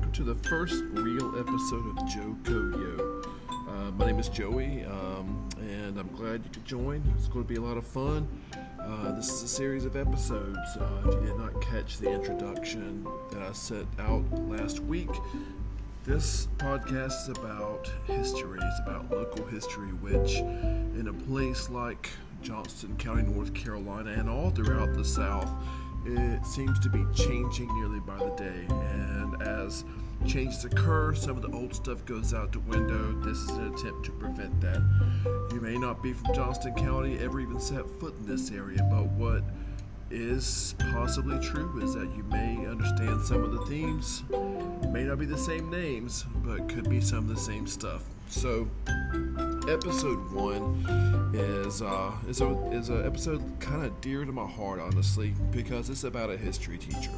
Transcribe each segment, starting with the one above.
welcome to the first real episode of Joe Yo. Uh, my name is Joey, um, and I'm glad you could join. It's going to be a lot of fun. Uh, this is a series of episodes. Uh, if you did not catch the introduction that I set out last week, this podcast is about history. It's about local history, which in a place like Johnston County, North Carolina, and all throughout the South, it seems to be changing nearly by the day. And as changes occur, some of the old stuff goes out the window. This is an attempt to prevent that. You may not be from Johnston County, ever even set foot in this area, but what is possibly true is that you may understand some of the themes. May not be the same names, but could be some of the same stuff. So, episode one is uh, is a is an episode kind of dear to my heart, honestly, because it's about a history teacher.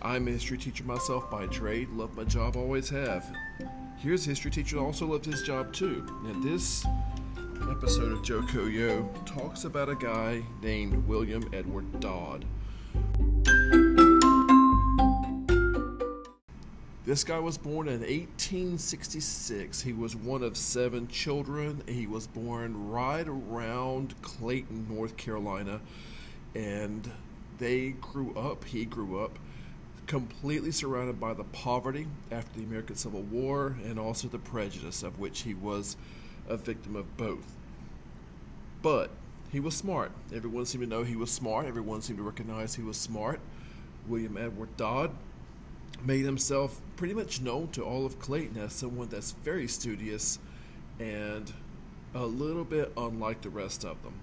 I'm a history teacher myself by trade. Love my job, always have. Here's a history teacher also loved his job too. And this episode of Joe Yo talks about a guy named William Edward Dodd. This guy was born in 1866. He was one of seven children. He was born right around Clayton, North Carolina, and they grew up, he grew up completely surrounded by the poverty after the American Civil War and also the prejudice of which he was a victim of both. But he was smart. Everyone seemed to know he was smart. Everyone seemed to recognize he was smart. William Edward Dodd made himself pretty much known to all of Clayton as someone that's very studious and a little bit unlike the rest of them.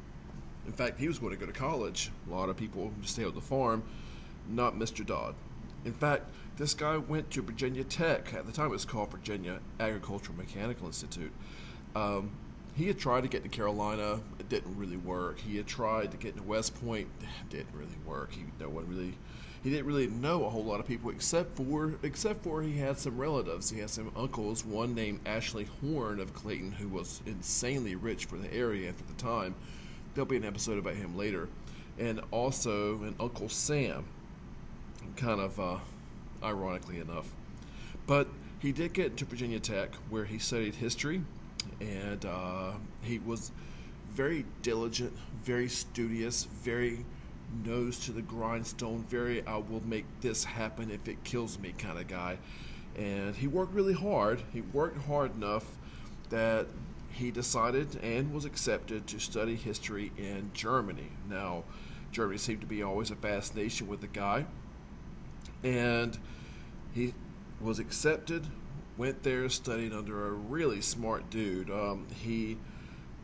In fact, he was going to go to college. A lot of people stay on the farm, not Mr. Dodd. In fact, this guy went to Virginia Tech. At the time, it was called Virginia Agricultural Mechanical Institute. Um, he had tried to get to Carolina. It didn't really work. He had tried to get to West Point. It didn't really work. He no one really he didn't really know a whole lot of people except for except for he had some relatives. He had some uncles, one named Ashley Horne of Clayton, who was insanely rich for the area at the time. There'll be an episode about him later, and also an Uncle Sam, kind of uh, ironically enough. But he did get into Virginia Tech, where he studied history, and uh, he was very diligent, very studious, very nose to the grindstone, very I will make this happen if it kills me kind of guy. And he worked really hard. He worked hard enough that he decided and was accepted to study history in Germany. Now, Germany seemed to be always a fascination with the guy. And he was accepted, went there, studied under a really smart dude. Um, he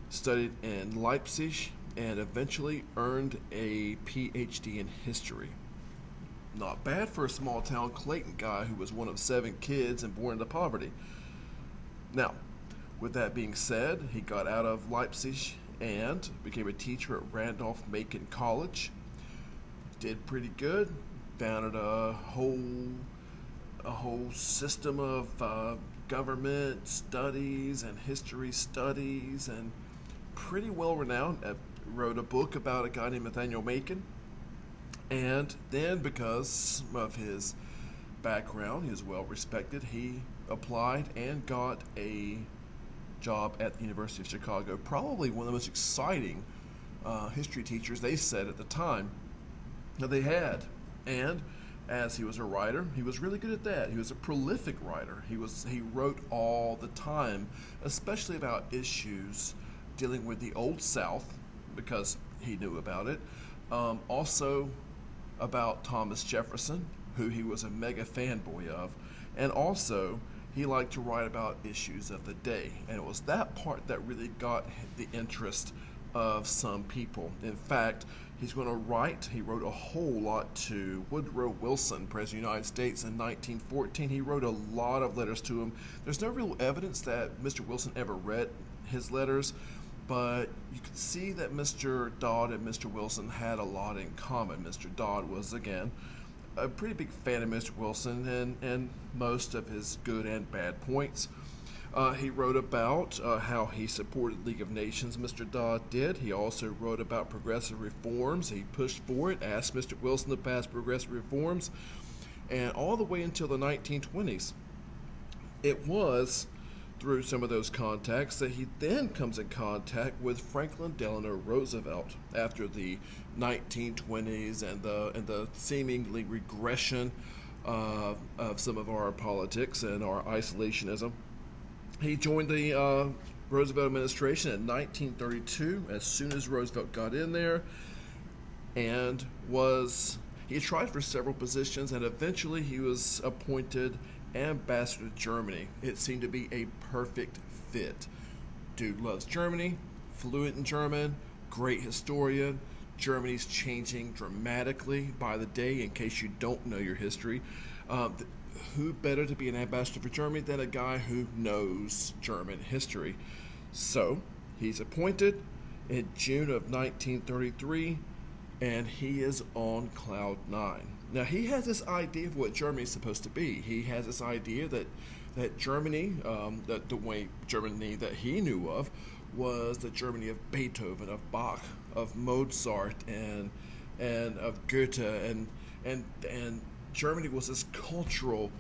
studied in Leipzig and eventually earned a PhD in history. Not bad for a small town Clayton guy who was one of seven kids and born into poverty. Now, with that being said, he got out of Leipzig and became a teacher at Randolph Macon College. Did pretty good. Founded a whole a whole system of uh, government studies and history studies and pretty well renowned wrote a book about a guy named Nathaniel Macon. And then, because of his background, he was well respected, he applied and got a job at the University of Chicago. Probably one of the most exciting uh, history teachers they said at the time that they had. And as he was a writer, he was really good at that. He was a prolific writer. He was he wrote all the time, especially about issues dealing with the Old South because he knew about it. Um, also about Thomas Jefferson, who he was a mega fanboy of, and also he liked to write about issues of the day. And it was that part that really got the interest of some people. In fact, he's going to write, he wrote a whole lot to Woodrow Wilson, President of the United States, in 1914. He wrote a lot of letters to him. There's no real evidence that Mr. Wilson ever read his letters, but you could see that Mr. Dodd and Mr. Wilson had a lot in common. Mr. Dodd was, again, a pretty big fan of Mr. Wilson and, and most of his good and bad points. Uh, he wrote about uh, how he supported League of Nations, Mr. Dodd did. He also wrote about progressive reforms. He pushed for it, asked Mr. Wilson to pass progressive reforms. and all the way until the 1920s. It was through some of those contacts that he then comes in contact with Franklin Delano Roosevelt after the 1920s and the and the seemingly regression uh, of some of our politics and our isolationism. He joined the uh, Roosevelt administration in 1932 as soon as Roosevelt got in there and was he tried for several positions and eventually he was appointed ambassador to Germany. It seemed to be a perfect fit. Dude loves Germany, fluent in German, great historian. Germany's changing dramatically by the day, in case you don't know your history. Um, who better to be an ambassador for Germany than a guy who knows German history? So, he's appointed in June of 1933, and he is on cloud nine. Now he has this idea of what Germany is supposed to be. He has this idea that that Germany, um, that the way Germany that he knew of, was the Germany of Beethoven, of Bach, of Mozart, and and of Goethe, and and and Germany was this cultural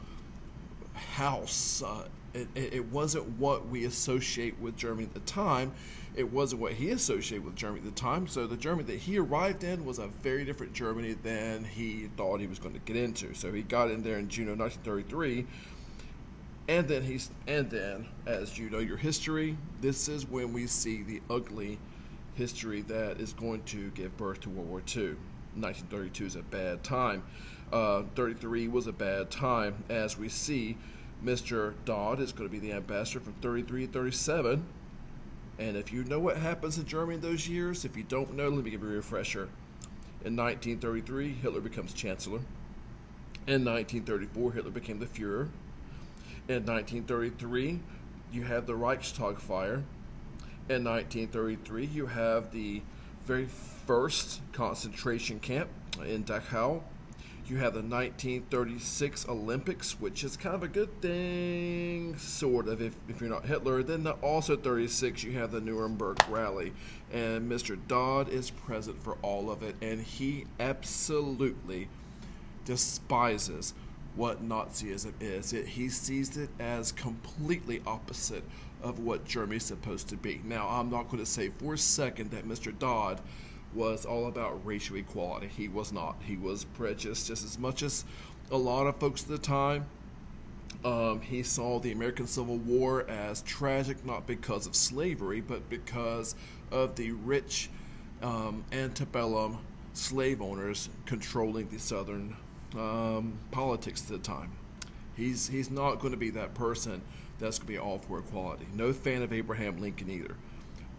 house. Uh, it, it wasn't what we associate with Germany at the time it wasn't what he associated with Germany at the time. So the Germany that he arrived in was a very different Germany than he thought he was going to get into. So he got in there in June of 1933. And then he's and then, as you know your history, this is when we see the ugly history that is going to give birth to World War II. 1932 is a bad time. Uh, 33 was a bad time, as we see. Mr. Dodd is going to be the ambassador from 33 to 37 and if you know what happens in Germany in those years, if you don't know, let me give you a refresher. In 1933, Hitler becomes chancellor. In 1934, Hitler became the Fuhrer. In 1933, you have the Reichstag fire. In 1933, you have the very first concentration camp in Dachau you have the 1936 Olympics, which is kind of a good thing, sort of, if, if you're not Hitler. Then the, also 36, you have the Nuremberg rally. And Mr. Dodd is present for all of it, and he absolutely despises what Nazism is. It, he sees it as completely opposite of what Germany is supposed to be. Now, I'm not going to say for a second that Mr. Dodd was all about racial equality. He was not. He was prejudiced just as much as a lot of folks at the time. Um, he saw the American Civil War as tragic not because of slavery, but because of the rich um, antebellum slave owners controlling the Southern um, politics at the time. He's, he's not going to be that person that's going to be all for equality. No fan of Abraham Lincoln either.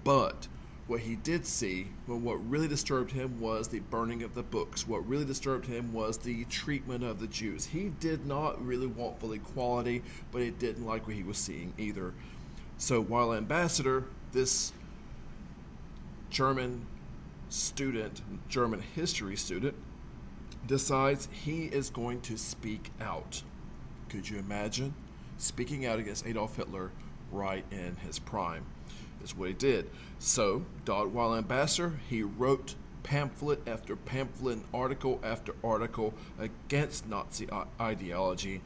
But what he did see, but what really disturbed him was the burning of the books. What really disturbed him was the treatment of the Jews. He did not really want full equality, but he didn't like what he was seeing either. So while ambassador, this German student, German history student, decides he is going to speak out. Could you imagine? Speaking out against Adolf Hitler right in his prime is what he did. So, Dodd, ambassador, he wrote pamphlet after pamphlet, and article after article against Nazi ideology.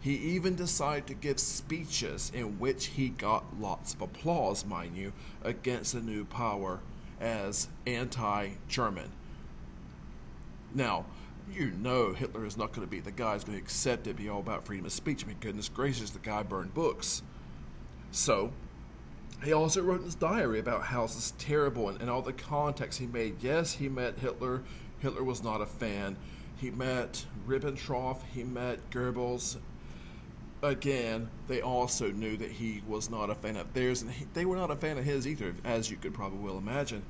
He even decided to give speeches in which he got lots of applause, mind you, against the new power as anti German. Now, you know Hitler is not going to be the guy who's going to accept it, be all about freedom of speech. I mean, goodness gracious, the guy burned books. So, he also wrote in his diary about how this is terrible and, and all the contacts he made. Yes, he met Hitler. Hitler was not a fan. He met Ribbentrop. He met Goebbels. Again, they also knew that he was not a fan of theirs, and he, they were not a fan of his either, as you could probably well imagine.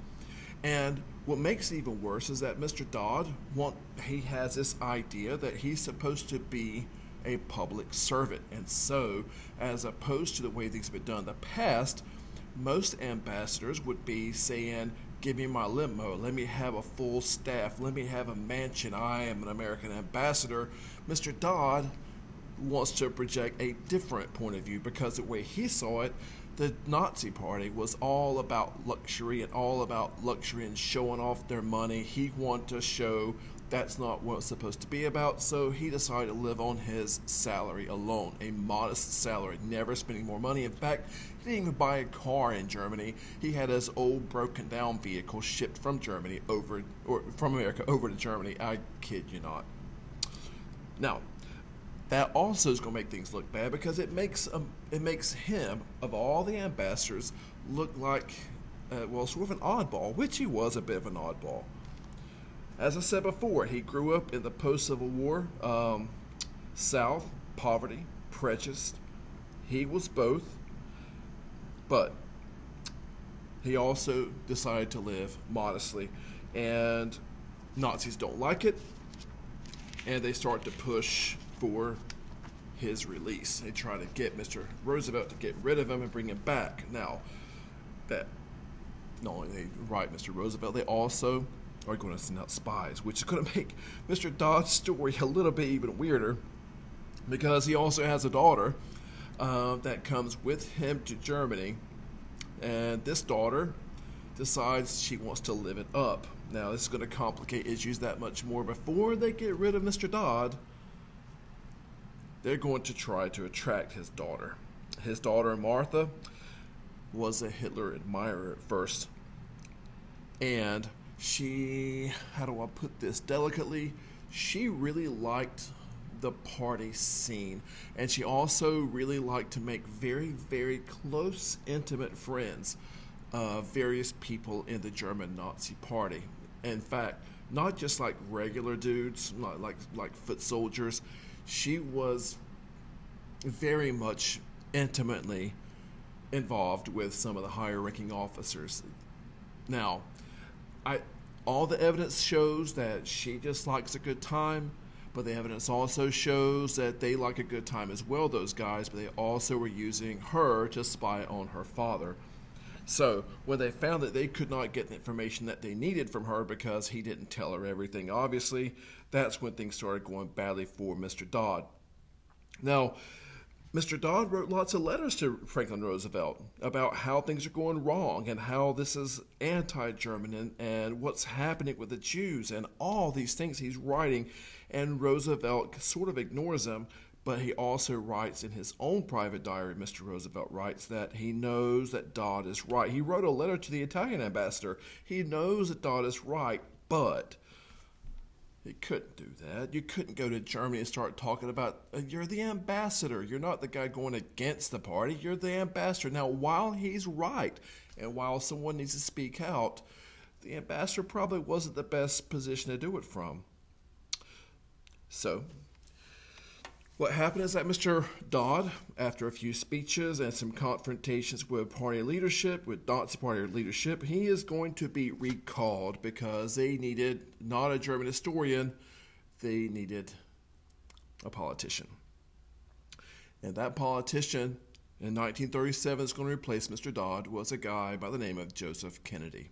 And what makes it even worse is that Mr. Dodd, want, he has this idea that he's supposed to be a public servant. And so, as opposed to the way things have been done in the past, most ambassadors would be saying, Give me my limo, let me have a full staff, let me have a mansion, I am an American ambassador. Mr. Dodd wants to project a different point of view because the way he saw it, the Nazi Party was all about luxury and all about luxury and showing off their money. He wanted to show that's not what it's supposed to be about, so he decided to live on his salary alone, a modest salary, never spending more money. In fact, he didn't even buy a car in Germany. He had his old broken down vehicle shipped from Germany over, or from America over to Germany. I kid you not. Now, that also is going to make things look bad because it makes um, it makes him of all the ambassadors look like uh, well sort of an oddball, which he was a bit of an oddball. As I said before, he grew up in the post Civil War um, South, poverty, prejudice. He was both, but he also decided to live modestly, and Nazis don't like it, and they start to push for his release. They try to get Mr. Roosevelt to get rid of him and bring him back. Now, that not only they write Mr. Roosevelt, they also are going to send out spies, which is going to make Mr. Dodd's story a little bit even weirder because he also has a daughter uh, that comes with him to Germany, and this daughter decides she wants to live it up. Now, this is going to complicate issues that much more. Before they get rid of Mr. Dodd, they're going to try to attract his daughter. His daughter, Martha, was a Hitler admirer at first. And she, how do I put this delicately? She really liked the party scene. And she also really liked to make very, very close, intimate friends of various people in the German Nazi party. In fact, not just like regular dudes, not like like foot soldiers she was very much intimately involved with some of the higher ranking officers. Now, I all the evidence shows that she just likes a good time, but the evidence also shows that they like a good time as well, those guys, but they also were using her to spy on her father. So, when they found that they could not get the information that they needed from her because he didn't tell her everything, obviously, that's when things started going badly for Mr. Dodd. Now, Mr. Dodd wrote lots of letters to Franklin Roosevelt about how things are going wrong and how this is anti German and, and what's happening with the Jews and all these things he's writing. And Roosevelt sort of ignores them but he also writes in his own private diary, Mr. Roosevelt writes that he knows that Dodd is right. He wrote a letter to the Italian ambassador. He knows that Dodd is right, but he couldn't do that. You couldn't go to Germany and start talking about uh, you're the ambassador. You're not the guy going against the party. You're the ambassador. Now, while he's right and while someone needs to speak out, the ambassador probably wasn't the best position to do it from. So what happened is that Mr. Dodd, after a few speeches and some confrontations with party leadership, with Nazi party leadership, he is going to be recalled because they needed not a German historian, they needed a politician. And that politician in 1937 is going to replace Mr. Dodd was a guy by the name of Joseph Kennedy,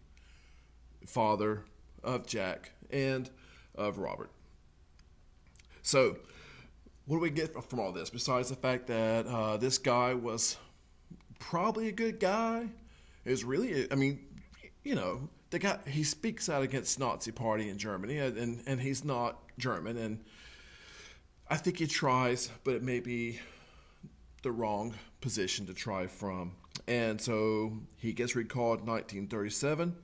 father of Jack and of Robert. So, what do we get from all this besides the fact that uh, this guy was probably a good guy? Is really, I mean, you know, the guy he speaks out against Nazi Party in Germany, and and he's not German, and I think he tries, but it may be the wrong position to try from, and so he gets recalled in 1937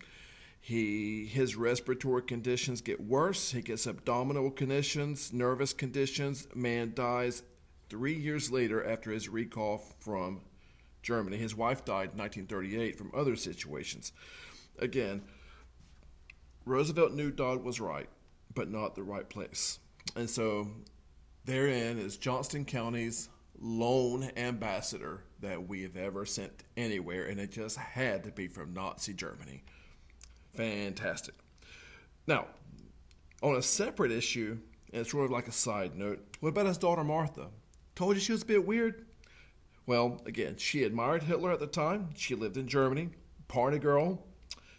he his respiratory conditions get worse. He gets abdominal conditions, nervous conditions. Man dies three years later after his recall from Germany. His wife died in 1938 from other situations. Again, Roosevelt knew Dodd was right, but not the right place. And so therein is Johnston County's lone ambassador that we have ever sent anywhere, and it just had to be from Nazi Germany. Fantastic. Now, on a separate issue, and it's sort of like a side note, what about his daughter Martha? Told you she was a bit weird? Well, again, she admired Hitler at the time. She lived in Germany, party girl.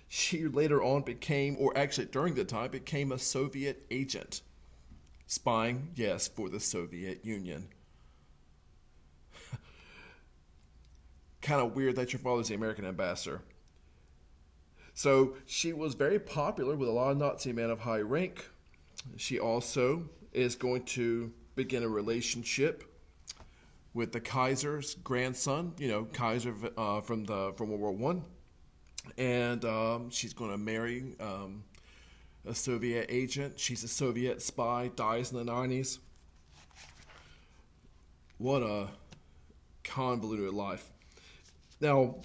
She later on became, or actually during the time, became a Soviet agent. Spying, yes, for the Soviet Union. kind of weird that your father's the American ambassador. So she was very popular with a lot of Nazi men of high rank. She also is going to begin a relationship with the Kaiser's grandson. You know, Kaiser uh, from the from World War One, and um, she's going to marry um, a Soviet agent. She's a Soviet spy. Dies in the nineties. What a convoluted life. Now,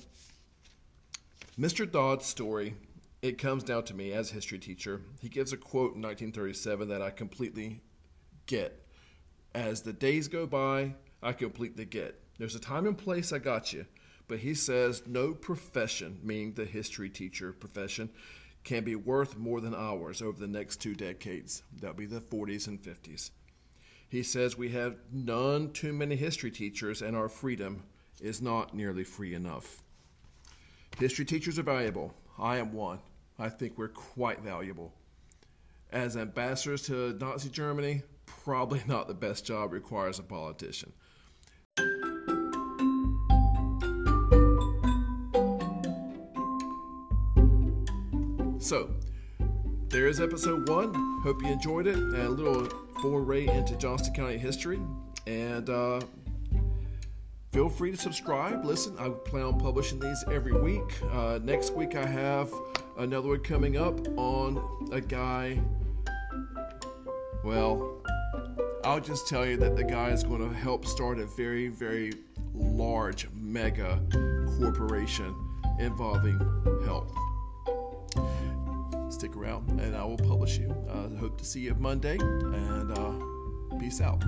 Mr. Dodd's story, it comes down to me as a history teacher. He gives a quote in 1937 that I completely get. As the days go by, I completely get. There's a time and place, I got you. But he says no profession, meaning the history teacher profession, can be worth more than ours over the next two decades. That'll be the 40s and 50s. He says we have none too many history teachers, and our freedom is not nearly free enough. History teachers are valuable. I am one. I think we're quite valuable. As ambassadors to Nazi Germany, probably not the best job requires a politician. So, there is episode one. Hope you enjoyed it. And a little foray into Johnston County history. And uh, feel free to subscribe. Listen, I plan on publishing these every week. Uh, next week, I have another one coming up on a guy. Well, I'll just tell you that the guy is going to help start a very, very large mega corporation involving health. Stick around and I will publish you. Uh, hope to see you Monday and uh, peace out.